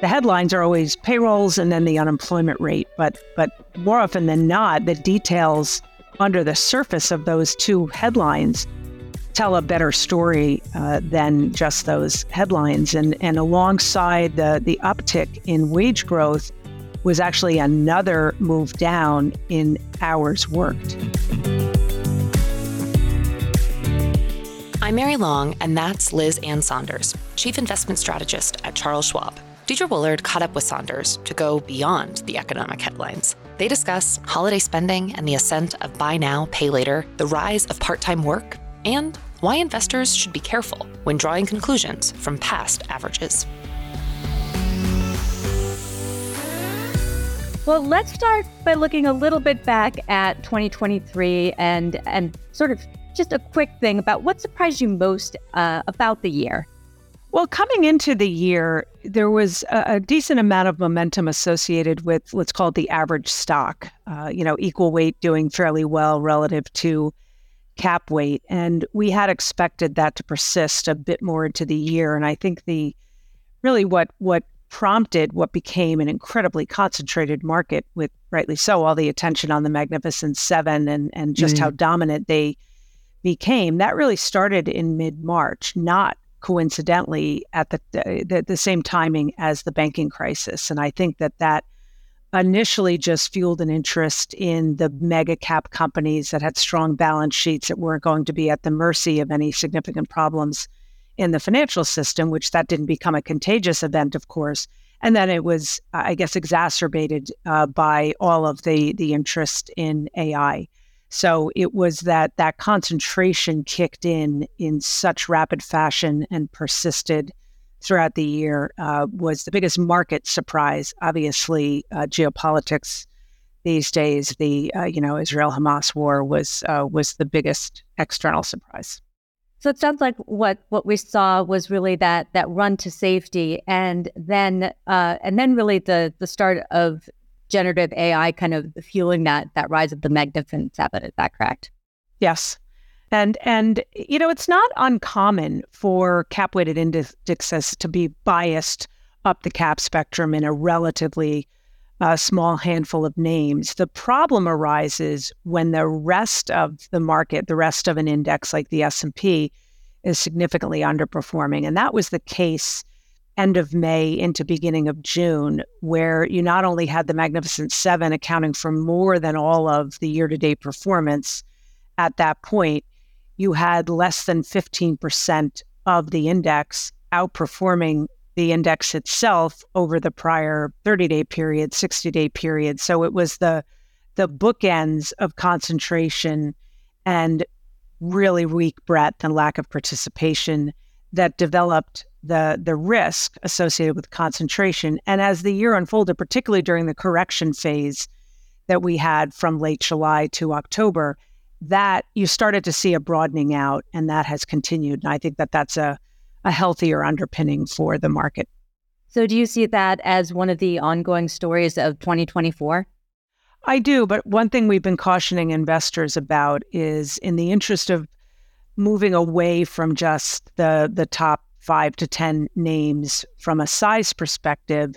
the headlines are always payrolls and then the unemployment rate, but but more often than not, the details under the surface of those two headlines tell a better story uh, than just those headlines. And, and alongside the, the uptick in wage growth was actually another move down in hours worked. I'm Mary Long, and that's Liz Ann Sonders, Chief Investment Strategist at Charles Schwab. Deidre Woollard caught up with Sonders to go beyond the economic headlines. They discuss holiday spending and the ascent of buy now, pay later, the rise of part time work, and why investors should be careful when drawing conclusions from past averages. Well, let's start by looking a little bit back at 2023 and and sort of just a quick thing about what surprised you most uh, about the year. Well, coming into the year, there was a, a, decent amount of momentum associated with what's called the average stock. Uh, you know, equal weight doing fairly well relative to cap weight. And we had expected that to persist a bit more into the year. And I think the really what what prompted what became an incredibly concentrated market with rightly so all the attention on the magnificent seven and and just mm-hmm. how dominant they became that really started in mid-march not coincidentally at the, the, the same timing as the banking crisis and i think that that initially just fueled an interest in the mega cap companies that had strong balance sheets that weren't going to be at the mercy of any significant problems in the financial system, which that didn't become a contagious event, of course. And then it was, I guess, exacerbated uh, by all of the the interest in AI. So it was that that concentration kicked in in such rapid fashion and persisted throughout the year uh, was the biggest market surprise. Obviously, uh, geopolitics these days, the uh, you know Israel Hamas war was uh, was the biggest external surprise. So it sounds like what what we saw was really that that run to safety, and then uh, and then really the the start of generative AI kind of fueling that that rise of the Magnificent Seven. Is that correct? Yes. And and you know it's not uncommon for cap weighted indexes to be biased up the cap spectrum in a relatively uh, small handful of names. The problem arises when the rest of the market, the rest of an index like the S&P is significantly underperforming and that was the case end of May into beginning of June where you not only had the magnificent 7 accounting for more than all of the year-to-date performance at that point, you had less than 15% of the index outperforming the index itself over the prior 30 day period, 60 day period. So it was the the bookends of concentration and really weak breadth and lack of participation that developed the the risk associated with concentration. And as the year unfolded, particularly during the correction phase that we had from late July to October, that you started to see a broadening out, and that has continued. And I think that that's a a healthier underpinning for the market. So, do you see that as one of the ongoing stories of 2024? I do, but one thing we've been cautioning investors about is in the interest of moving away from just the the top 5 to 10 names from a size perspective,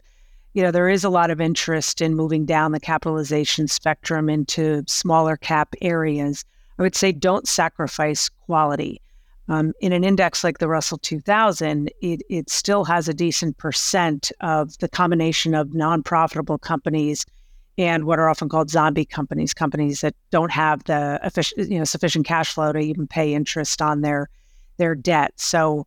you know, there is a lot of interest in moving down the capitalization spectrum into smaller cap areas. I would say don't sacrifice quality. Um, in an index like the Russell 2000, it, it still has a decent percent of the combination of non profitable companies and what are often called zombie companies, companies that don't have the you know, sufficient cash flow to even pay interest on their their debt. So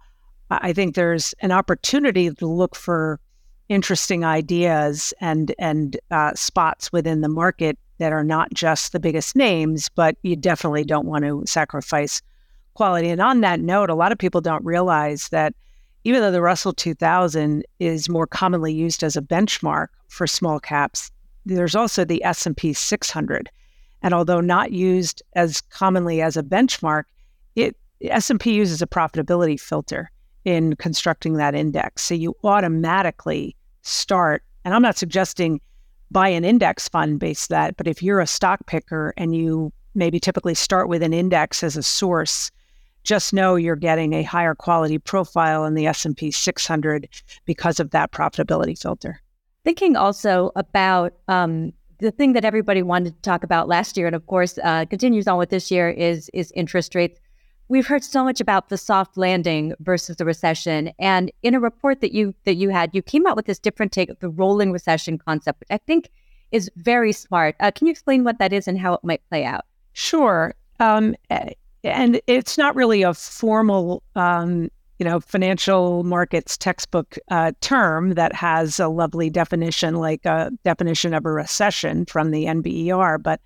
I think there's an opportunity to look for interesting ideas and and uh, spots within the market that are not just the biggest names, but you definitely don't want to sacrifice quality. And on that note, a lot of people don't realize that even though the Russell 2000 is more commonly used as a benchmark for small caps, there's also the S&P 600. And although not used as commonly as a benchmark, it S&P uses a profitability filter in constructing that index. So you automatically start, and I'm not suggesting buy an index fund based that, but if you're a stock picker and you maybe typically start with an index as a source just know you're getting a higher quality profile in the S&P 600 because of that profitability filter. Thinking also about um, the thing that everybody wanted to talk about last year, and of course uh, continues on with this year, is is interest rates. We've heard so much about the soft landing versus the recession, and in a report that you that you had, you came out with this different take of the rolling recession concept, which I think is very smart. Uh, can you explain what that is and how it might play out? Sure. Um, and it's not really a formal um, you know, financial markets textbook uh, term that has a lovely definition, like a definition of a recession from the NBER. But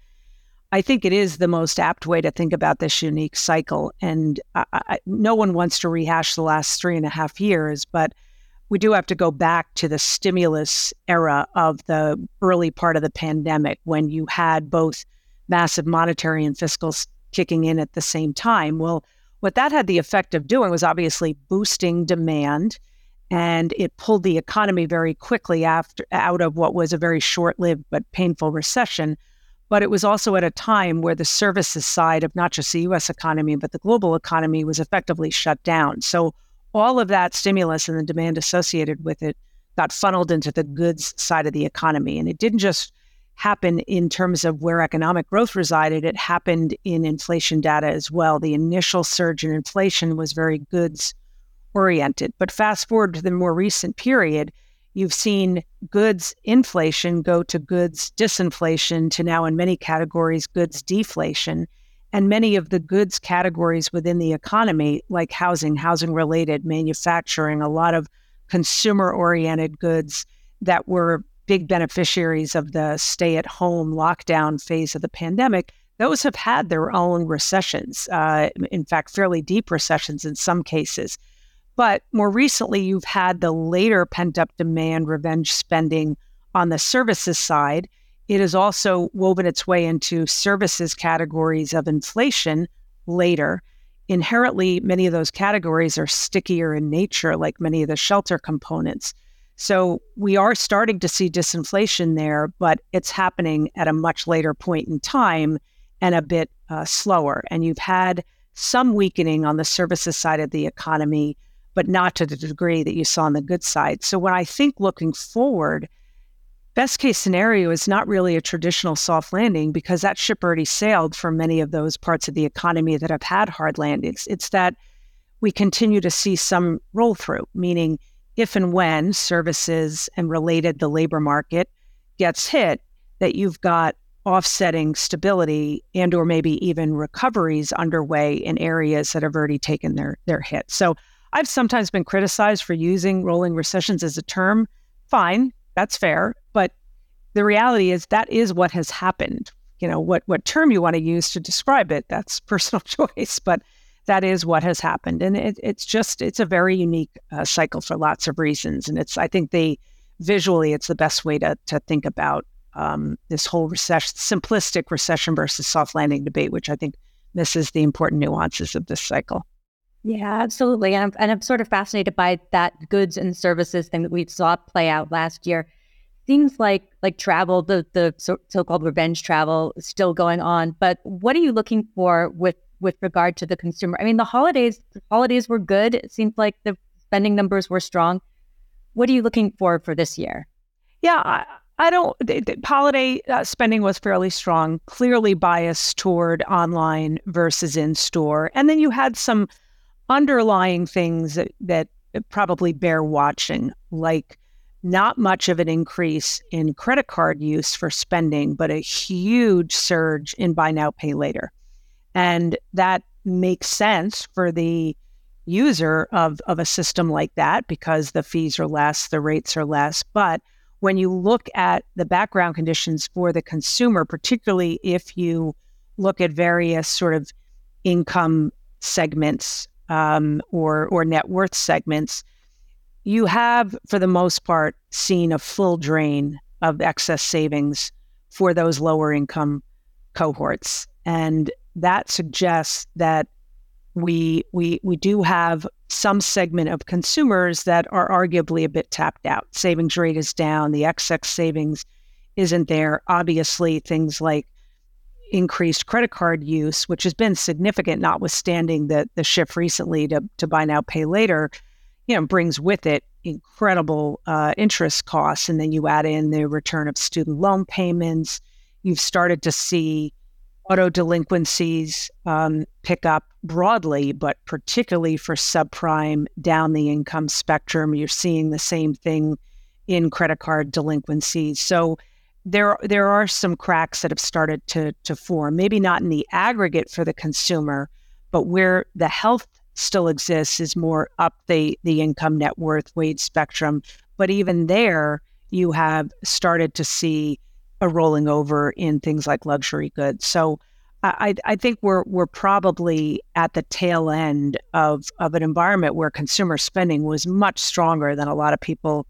I think it is the most apt way to think about this unique cycle. And I, I, no one wants to rehash the last three and a half years, but we do have to go back to the stimulus era of the early part of the pandemic when you had both massive monetary and fiscal kicking in at the same time. Well, what that had the effect of doing was obviously boosting demand and it pulled the economy very quickly after out of what was a very short-lived but painful recession but it was also at a time where the services side of not just the US economy but the global economy was effectively shut down so all of that stimulus and the demand associated with it got funneled into the goods side of the economy and it didn't just happen in terms of where economic growth resided, it happened in inflation data as well. The initial surge in inflation was very goods oriented. But fast forward to the more recent period, you've seen goods inflation go to goods disinflation to now, in many categories, goods deflation. And many of the goods categories within the economy, like housing, housing related, manufacturing, a lot of consumer oriented goods that were big beneficiaries of the stay at home lockdown phase of the pandemic, those have had their own recessions, uh, in fact, fairly deep recessions in some cases. But more recently, you've had the later pent up demand, revenge spending on the services side. It has also woven its way into services categories of inflation later. Inherently, many of those categories are stickier in nature, like many of the shelter components. So we are starting to see disinflation there, but it's happening at a much later point in time and a bit uh, slower. And you've had some weakening on the services side of the economy, but not to the degree that you saw on the good side. So when I think looking forward, best case scenario is not really a traditional soft landing because that ship already sailed for many of those parts of the economy that have had hard landings. It's that we continue to see some roll through, meaning if and when services and related the labor market gets hit, that you've got offsetting stability and or maybe even recoveries underway in areas that have already taken their their hit. So I've sometimes been criticized for using rolling recessions as a term. Fine, that's fair, but the reality is that is what has happened. You know, what what term you want to use to describe it, that's personal choice, but that is what has happened. And it, it's just, it's a very unique uh, cycle for lots of reasons. And it's, I think they visually, it's the best way to, to think about um, this whole recession, simplistic recession versus soft landing debate, which I think misses the important nuances of this cycle. Yeah, absolutely. And I'm, and I'm sort of fascinated by that goods and services thing that we saw play out last year. Seems like like travel, the the so, so-called revenge travel, is still going on. But what are you looking for with with regard to the consumer. I mean, the holidays the holidays were good. It seems like the spending numbers were strong. What are you looking for for this year? Yeah, I, I don't. The, the holiday uh, spending was fairly strong, clearly biased toward online versus in store, and then you had some underlying things that that probably bear watching, like not much of an increase in credit card use for spending, but a huge surge in buy now, pay later. And that makes sense for the user of, of a system like that because the fees are less, the rates are less. But when you look at the background conditions for the consumer, particularly if you look at various sort of income segments um, or or net worth segments, you have, for the most part, seen a full drain of excess savings for those lower income cohorts. And that suggests that we we we do have some segment of consumers that are arguably a bit tapped out. Savings rate is down, the excess savings isn't there. Obviously, things like increased credit card use, which has been significant, notwithstanding the the shift recently to to buy now, pay later, you know, brings with it incredible uh, interest costs. And then you add in the return of student loan payments. You've started to see auto delinquencies um, pick up broadly, but particularly for subprime down the income spectrum. You're seeing the same thing in credit card delinquencies. So there there are some cracks that have started to to form. Maybe not in the aggregate for the consumer, but where the health still exists is more up the the income net worth wage spectrum. But even there, you have started to see a rolling over in things like luxury goods. So I, I think we're we're probably at the tail end of of an environment where consumer spending was much stronger than a lot of people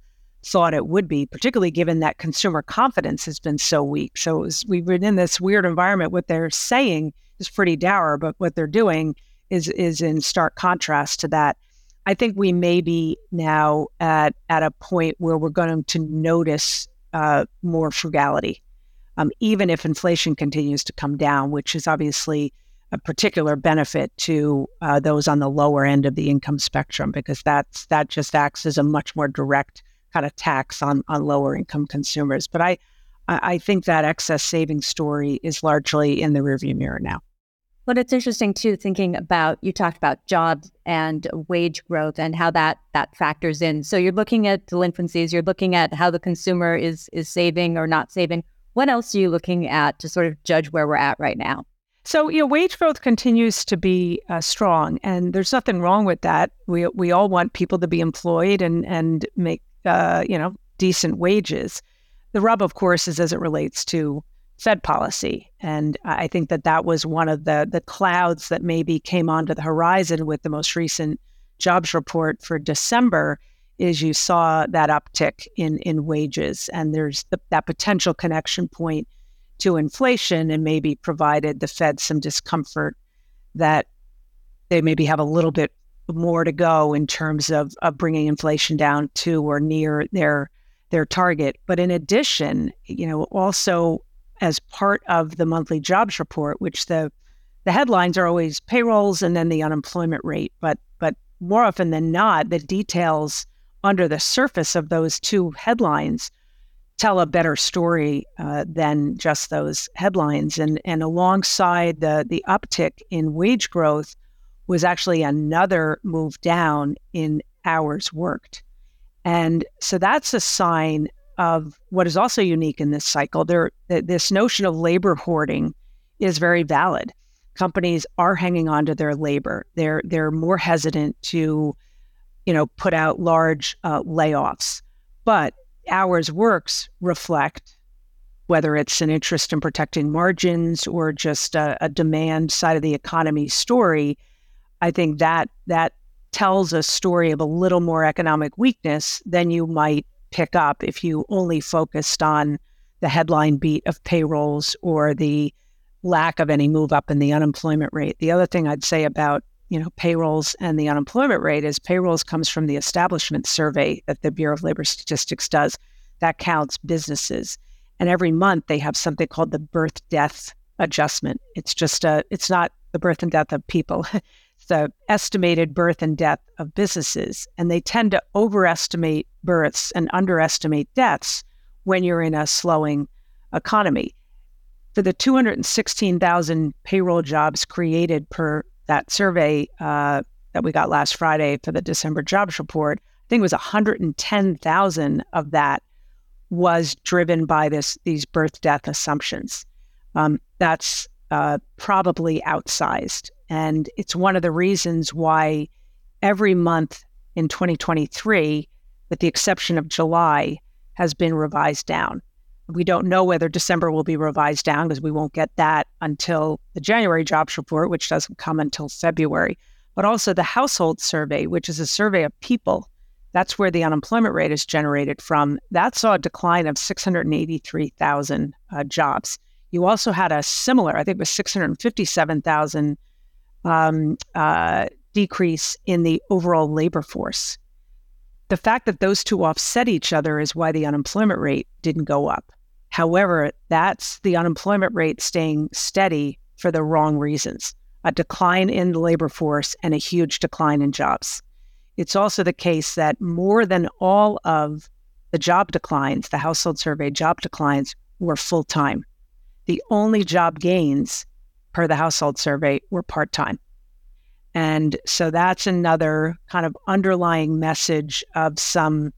thought it would be, particularly given that consumer confidence has been so weak. So was, we've been in this weird environment. What they're saying is pretty dour, but what they're doing is is in stark contrast to that. I think we may be now at at a point where we're going to notice uh, more frugality, um, even if inflation continues to come down, which is obviously a particular benefit to uh, those on the lower end of the income spectrum because that's that just acts as a much more direct kind of tax on on lower income consumers. But I I think that excess savings story is largely in the rearview mirror now. But it's interesting too, thinking about you talked about jobs and wage growth and how that that factors in. So you're looking at delinquencies, you're looking at how the consumer is is saving or not saving. What else are you looking at to sort of judge where we're at right now? So, you know, wage growth continues to be uh, strong, and there's nothing wrong with that. We we all want people to be employed and and make uh, you know, decent wages. The rub, of course, is as it relates to Fed policy, and I think that that was one of the the clouds that maybe came onto the horizon with the most recent jobs report for December. Is you saw that uptick in in wages, and there's the, that potential connection point to inflation, and maybe provided the Fed some discomfort that they maybe have a little bit more to go in terms of, of bringing inflation down to or near their their target. But in addition, you know, also as part of the monthly jobs report, which the the headlines are always payrolls and then the unemployment rate, but but more often than not, the details under the surface of those two headlines tell a better story uh, than just those headlines. And and alongside the the uptick in wage growth, was actually another move down in hours worked. And so that's a sign of what is also unique in this cycle. There, this notion of labor hoarding is very valid. Companies are hanging on to their labor. They're they're more hesitant to, you know, put out large uh, layoffs. But hours works reflect whether it's an interest in protecting margins or just a, a demand side of the economy story I think that that tells a story of a little more economic weakness than you might pick up if you only focused on the headline beat of payrolls or the lack of any move up in the unemployment rate. The other thing I'd say about you know payrolls and the unemployment rate is payrolls comes from the establishment survey that the Bureau of Labor Statistics does. That counts businesses. And every month they have something called the birth death adjustment. It's just a it's not the birth and death of people the estimated birth and death of businesses, and they tend to overestimate births and underestimate deaths when you're in a slowing economy. For the 216,000 payroll jobs created per that survey uh, that we got last Friday for the December jobs report, I think it was 110,000 of that was driven by this these birth death assumptions. Um, that's uh, probably outsized. And it's one of the reasons why every month in 2023, with the exception of July, has been revised down. We don't know whether December will be revised down because we won't get that until the January jobs report, which doesn't come until February. But also the household survey, which is a survey of people. That's where the unemployment rate is generated from. That saw a decline of 683,000 uh, jobs. You also had a similar, I think it was 657,000 um, uh, decrease in the overall labor force. The fact that those two offset each other is why the unemployment rate didn't go up. However, that's the unemployment rate staying steady for the wrong reasons a decline in the labor force and a huge decline in jobs. It's also the case that more than all of the job declines, the household survey job declines, were full time. The only job gains per the household survey were part time. And so that's another kind of underlying message of some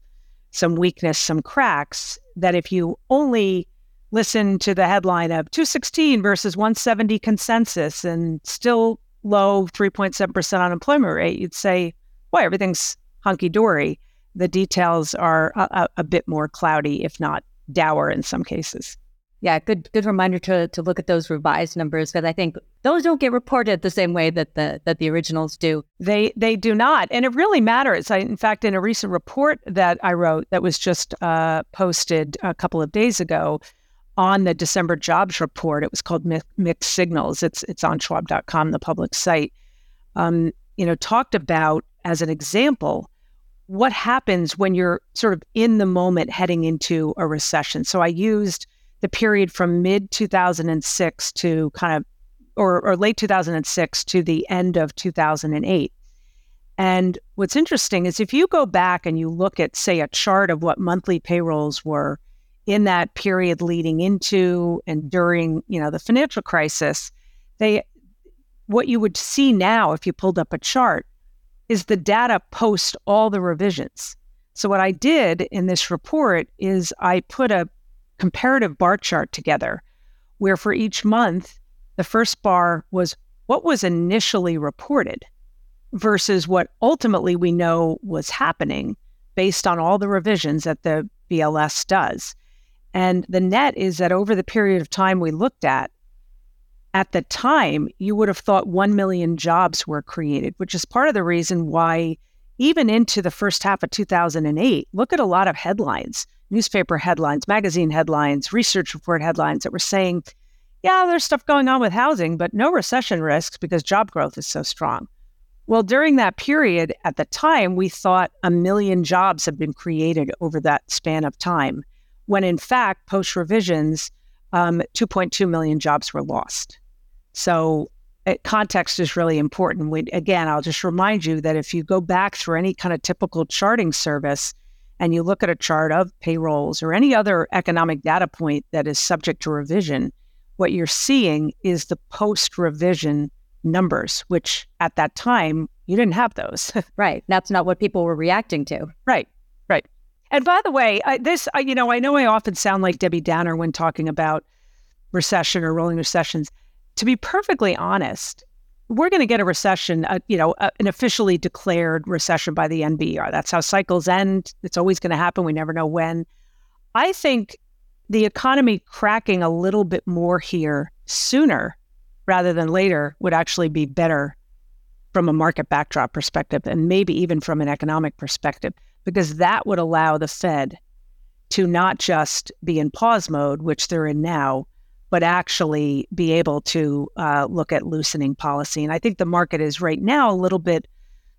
some weakness, some cracks that if you only listen to the headline of 216 versus 170 consensus and still low 3.7% unemployment rate, you'd say, boy, everything's hunky dory. The details are a, a, bit more cloudy, if not dour in some cases. Yeah, good good reminder to to look at those revised numbers because I think those don't get reported the same way that the that the originals do. They they do not, and it really matters. I, in fact, in a recent report that I wrote that was just uh, posted a couple of days ago, on the December jobs report. It was called Mixed Signals. It's it's on Schwab.com, the public site. Um, you know, talked about as an example what happens when you're sort of in the moment heading into a recession. So I used the period from mid 2006 to kind of or, or late 2006 to the end of 2008. And what's interesting is if you go back and you look at, say, a chart of what monthly payrolls were in that period leading into and during, you know, the financial crisis, they what you would see now if you pulled up a chart is the data post all the revisions. So what I did in this report is I put a comparative bar chart together where for each month the first bar was what was initially reported versus what ultimately we know was happening based on all the revisions that the BLS does. And the net is that over the period of time we looked at, at the time, you would have thought 1 million jobs were created, which is part of the reason why, even into the first half of 2008, look at a lot of headlines, newspaper headlines, magazine headlines, research report headlines that were saying, yeah, there's stuff going on with housing, but no recession risks because job growth is so strong. Well, during that period, at the time, we thought a million jobs had been created over that span of time when in fact, post revisions, um, 2.2 million jobs were lost. So Eh, context is really important. We, again, I'll just remind you that if you go back through any kind of typical charting service and you look at a chart of payrolls or any other economic data point that is subject to revision, what you're seeing is the post revision numbers, which at that time you didn't have those. right. That's not what people were reacting to. Right. Right. And by the way, I, this, I, you know, I know I often sound like Debbie Downer when talking about recession or rolling recessions. To be perfectly honest, we're going to get a recession, uh, you know, uh, an officially declared recession by the NBER. That's how cycles end. It's always going to happen. We never know when. I think the economy cracking a little bit more here sooner rather than later would actually be better from a market backdrop perspective and maybe even from an economic perspective because that would allow the Fed to not just be in pause mode, which they're in now, but actually be able to uh, look at loosening policy. And I think the market is right now a little bit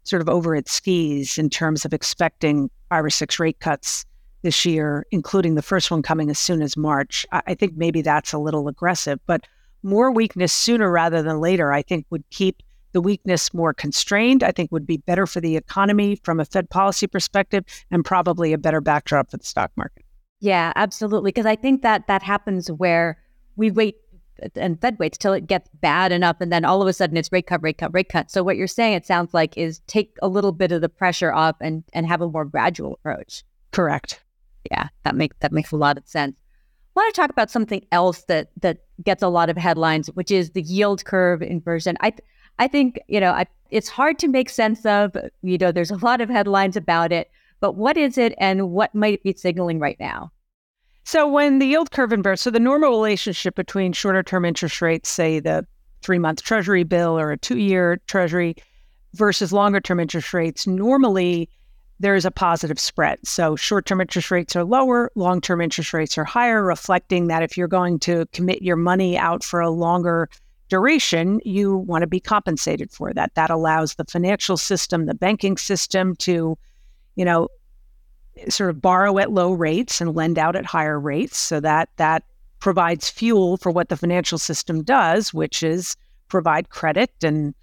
sort of over its skis in terms of expecting five or six rate cuts this year, including the first one coming as soon as March. I, I think maybe that's a little aggressive, but more weakness sooner rather than later, I think would keep the weakness more constrained, I think would be better for the economy from a Fed policy perspective and probably a better backdrop for the stock market. Yeah, absolutely. Because I think that that happens where we wait and Fed waits till it gets bad enough, and then all of a sudden it's rate cut, rate cut, rate cut. So what you're saying, it sounds like, is take a little bit of the pressure off and and have a more gradual approach. Correct. Yeah, that makes that makes a lot of sense. I want to talk about something else that that gets a lot of headlines, which is the yield curve inversion. I I think, you know, I, it's hard to make sense of. You know, there's a lot of headlines about it, but what is it and what might it be signaling right now? So, when the yield curve inverts, so the normal relationship between shorter term interest rates, say the three month treasury bill or a two year treasury, versus longer term interest rates, normally there is a positive spread. So, short term interest rates are lower, long term interest rates are higher, reflecting that if you're going to commit your money out for a longer duration, you want to be compensated for that. That allows the financial system, the banking system to, you know, sort of borrow at low rates and lend out at higher rates. So that that provides fuel for what the financial system does, which is provide credit and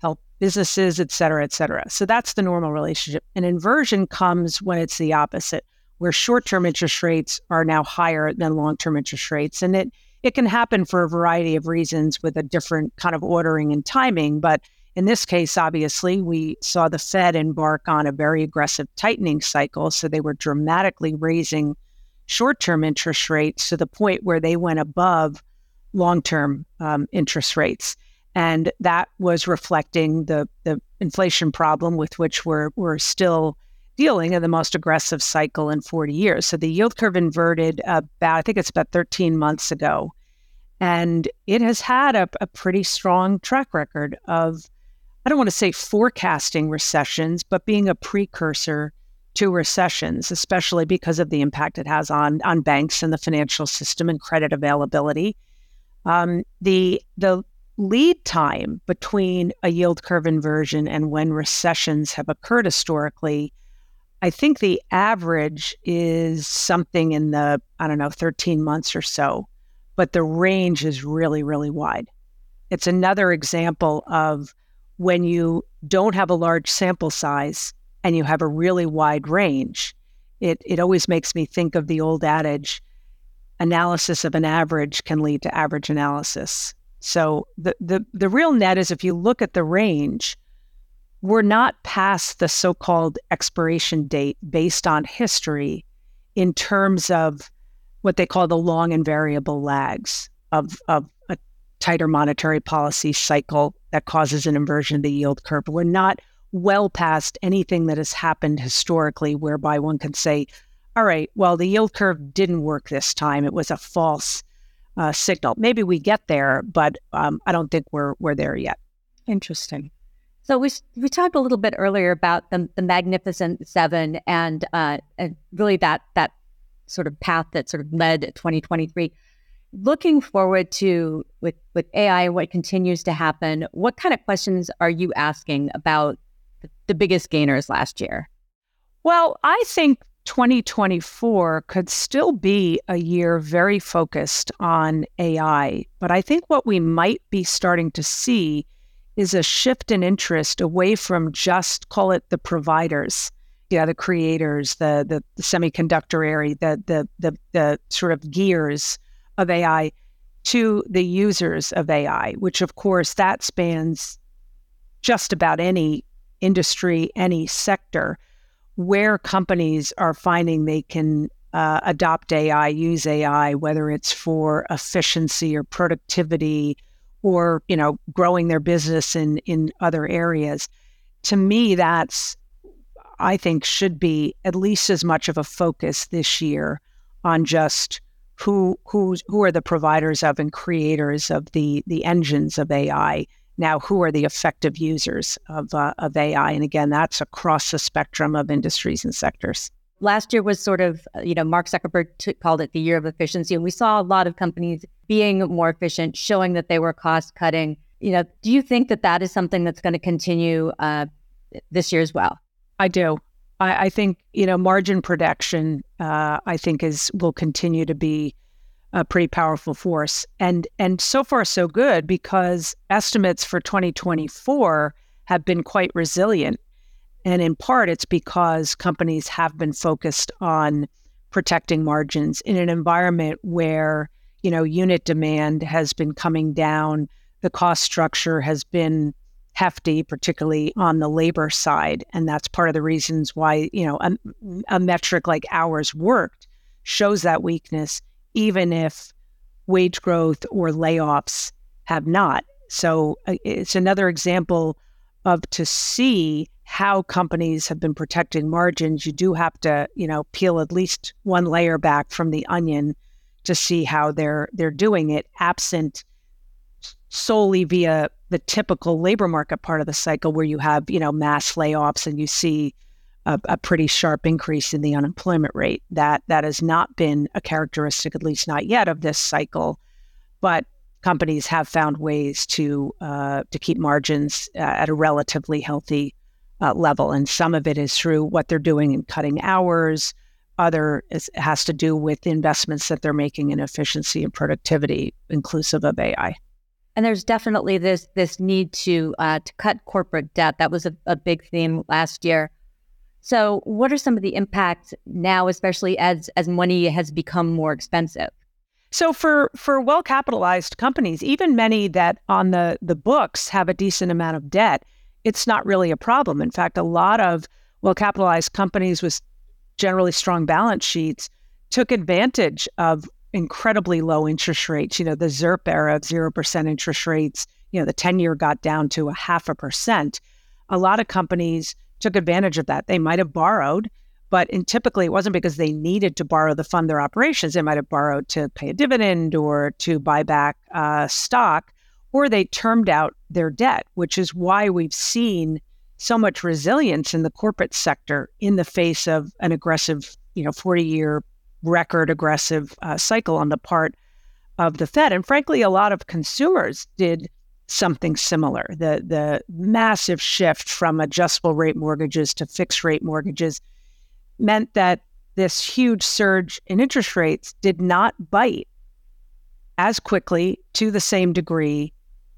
help businesses, et cetera, et cetera. So that's the normal relationship. An inversion comes when it's the opposite, where short-term interest rates are now higher than long-term interest rates. And it it can happen for a variety of reasons with a different kind of ordering and timing. But in this case, obviously, we saw the Fed embark on a very aggressive tightening cycle. So they were dramatically raising short term interest rates to the point where they went above long term um, interest rates. And that was reflecting the, the inflation problem with which we're, we're still dealing in the most aggressive cycle in 40 years. So the yield curve inverted about, I think it's about 13 months ago. And it has had a, a pretty strong track record of, I don't want to say forecasting recessions, but being a precursor to recessions, especially because of the impact it has on on banks and the financial system and credit availability. Um, the the lead time between a yield curve inversion and when recessions have occurred historically, I think the average is something in the I don't know 13 months or so, but the range is really really wide. It's another example of when you don't have a large sample size and you have a really wide range, it, it always makes me think of the old adage analysis of an average can lead to average analysis. So the, the, the real net is if you look at the range, we're not past the so called expiration date based on history in terms of what they call the long and variable lags of, of tighter monetary policy cycle that causes an inversion of the yield curve. We're not well past anything that has happened historically whereby one can say, all right, well, the yield curve didn't work this time. It was a false uh, signal. Maybe we get there, but um, I don't think we're we're there yet. Interesting. So we we talked a little bit earlier about the, the Magnificent Seven and uh, and really that that sort of path that sort of led 2023. Looking forward to with with AI what continues to happen, what kind of questions are you asking about the biggest gainers last year? Well, I think 2024 could still be a year very focused on AI. But I think what we might be starting to see is a shift in interest away from just call it the providers, yeah, the creators, the the, the semiconductor area, the, the the the sort of gears of AI to the users of AI, which of course that spans just about any industry, any sector, where companies are finding they can uh, adopt AI, use AI, whether it's for efficiency or productivity, or you know, growing their business in in other areas. To me, that's I think should be at least as much of a focus this year on just who who who are the providers of and creators of the the engines of AI now who are the effective users of, uh, of AI. And again, that's across the spectrum of industries and sectors. Last year was sort of, uh, you know, Mark Zuckerberg t- called it the year of efficiency. And we saw a lot of companies being more efficient, showing that they were cost cutting. You know, do you think that that is something that's going to continue uh, this year as well? I do. I, I think, you know, margin protection, uh, I think is will continue to be a pretty powerful force. And and so far so good because estimates for 2024 have been quite resilient. And in part it's because companies have been focused on protecting margins in an environment where, you know, unit demand has been coming down, the cost structure has been hefty, particularly on the labor side. And that's part of the reasons why, you know, a, a metric like hours worked shows that weakness even if wage growth or layoffs have not. So uh, it's another example of to see how companies have been protecting margins. You do have to, you know, peel at least one layer back from the onion to see how they're they're doing it, absent solely via the typical labor market part of the cycle where you have, you know, mass layoffs and you see a, a, pretty sharp increase in the unemployment rate. That that has not been a characteristic, at least not yet, of this cycle. But companies have found ways to uh, to keep margins uh, at a relatively healthy uh, level, and some of it is through what they're doing in cutting hours, other is, has to do with investments that they're making in efficiency and productivity, inclusive of AI. And there's definitely this this need to uh, to cut corporate debt. That was a, a big theme last year. So, what are some of the impacts now, especially as as money has become more expensive? So for for well capitalized companies, even many that on the the books have a decent amount of debt, it's not really a problem. In fact, a lot of well capitalized companies with generally strong balance sheets took advantage of incredibly low interest rates. You know, the ZIRP era of 0% interest rates, you know, the 10 year got down to a half a percent. A lot of companies took advantage of that. They might have borrowed, but typically it wasn't because they needed to borrow to fund their operations. They might have borrowed to pay a dividend or to buy back uh, stock, or they termed out their debt, which is why we've seen so much resilience in the corporate sector in the face of an aggressive, you know, 40 year record aggressive uh, cycle on the part of the Fed. And frankly, a lot of consumers did something similar. The the massive shift from adjustable rate mortgages to fixed rate mortgages meant that this huge surge in interest rates did not bite as quickly to the same degree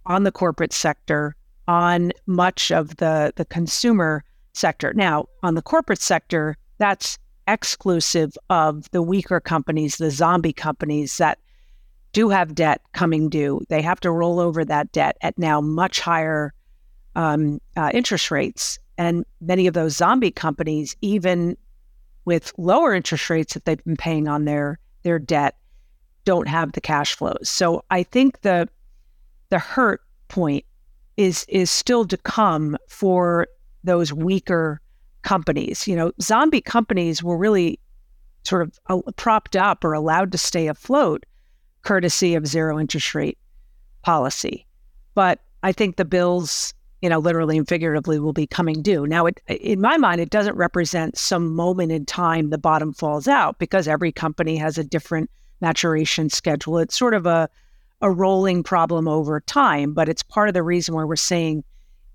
on the corporate sector on much of the, the consumer sector. Now, on the corporate sector, that's exclusive of the weaker companies, the zombie companies that do have debt coming due. They have to roll over that debt at now much higher um, uh, interest rates. And many of those zombie companies, even with lower interest rates that they've been paying on their their debt, don't have the cash flows. So I think the the hurt point is is still to come for those weaker companies. You know, zombie companies were really sort of uh, propped up or allowed to stay afloat courtesy of zero interest rate policy. But I think the bills, you know, literally and figuratively will be coming due. Now, it, in my mind, it doesn't represent some moment in time the bottom falls out because every company has a different maturation schedule. It's sort of a a rolling problem over time, but it's part of the reason why we're saying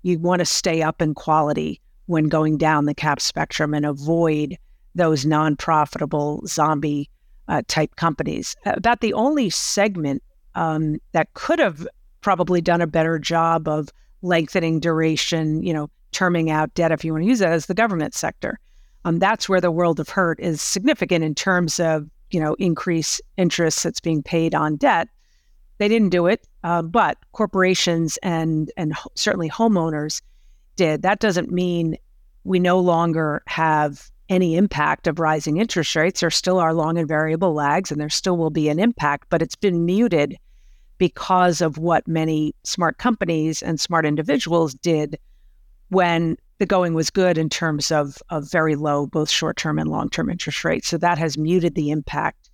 you want to stay up in quality when going down the cap spectrum and avoid those non profitable zombie uh, type companies. About the only segment um, that could have probably done a better job of lengthening duration, you know, terming out debt, if you want to use that, is the government sector. Um, that's where the world of hurt is significant in terms of, you know, increased interest that's being paid on debt. They didn't do it, uh, but corporations and and certainly homeowners did. That doesn't mean we no longer have any impact of rising interest rates. There still are long and variable lags, and there still will be an impact, but it's been muted because of what many smart companies and smart individuals did when the going was good in terms of, of very low, both short term and long term interest rates. So that has muted the impact,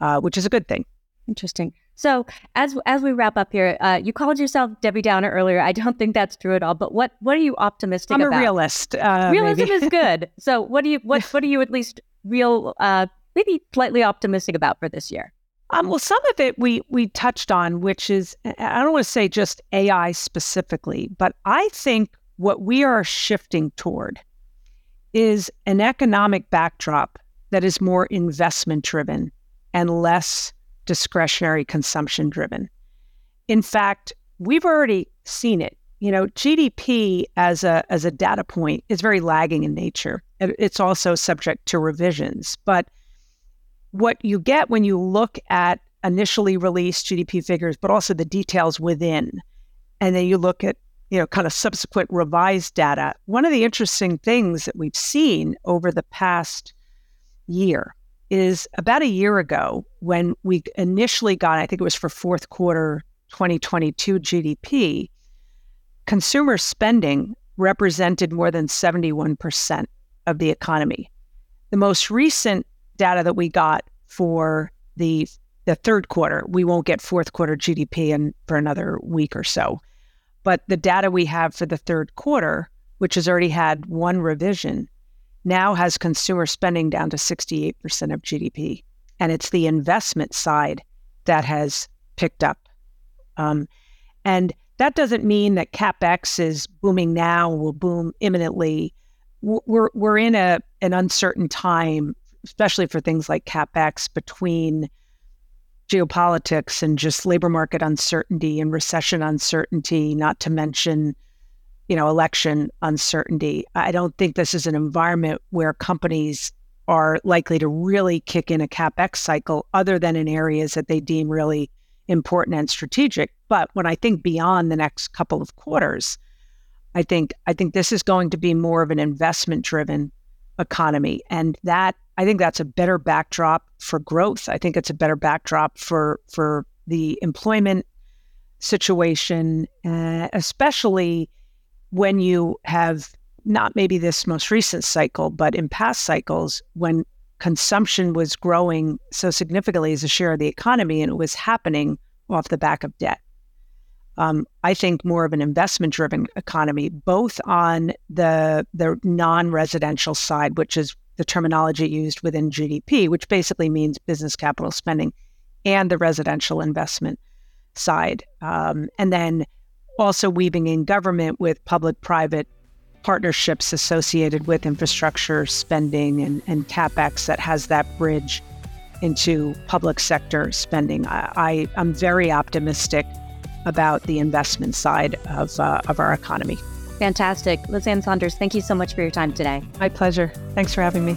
uh, which is a good thing. Interesting. So as as we wrap up here, uh, you called yourself Debbie Downer earlier. I don't think that's true at all. But what what are you optimistic I'm about? I'm a realist. Uh, Realism is good. So what do you what what are you at least real uh, maybe slightly optimistic about for this year? Um, well, some of it we we touched on, which is I don't want to say just AI specifically, but I think what we are shifting toward is an economic backdrop that is more investment driven and less discretionary consumption driven. In fact, we've already seen it. You know, GDP as a as a data point is very lagging in nature. It's also subject to revisions, but what you get when you look at initially released GDP figures, but also the details within, and then you look at you know kind of subsequent revised data. One of the interesting things that we've seen over the past year is about a year ago when we initially got, I think it was for fourth quarter 2022 GDP, consumer spending represented more than 71% of the economy. The most recent data that we got for the the third quarter, we won't get fourth quarter GDP in for another week or so. But the data we have for the third quarter, which has already had one revision, now has consumer spending down to 68% of GDP. And it's the investment side that has picked up. Um, and that doesn't mean that capex is booming now, will boom imminently. We're, we're in a, an uncertain time especially for things like capex, between geopolitics and just labor market uncertainty and recession uncertainty, not to mention, you know, election uncertainty. I don't think this is an environment where companies are likely to really kick in a capex cycle other than in areas that they deem really important and strategic. But when I think beyond the next couple of quarters, I think I think this is going to be more of an investment driven economy and that I think that's a better backdrop for growth. I think it's a better backdrop for for the employment situation, uh, especially when you have not maybe this most recent cycle, but in past cycles when consumption was growing so significantly as a share of the economy and it was happening off the back of debt. Um, I think more of an investment driven economy, both on the the non residential side, which is the terminology used within GDP, which basically means business capital spending, and the residential investment side. Um, and then also weaving in government with public private partnerships associated with infrastructure spending and, and capex that has that bridge into public sector spending. I, I, am very optimistic about the investment side of, uh, of our economy. Fantastic. Liz Sonders, thank you so much for your time today. My pleasure. Thanks for having me.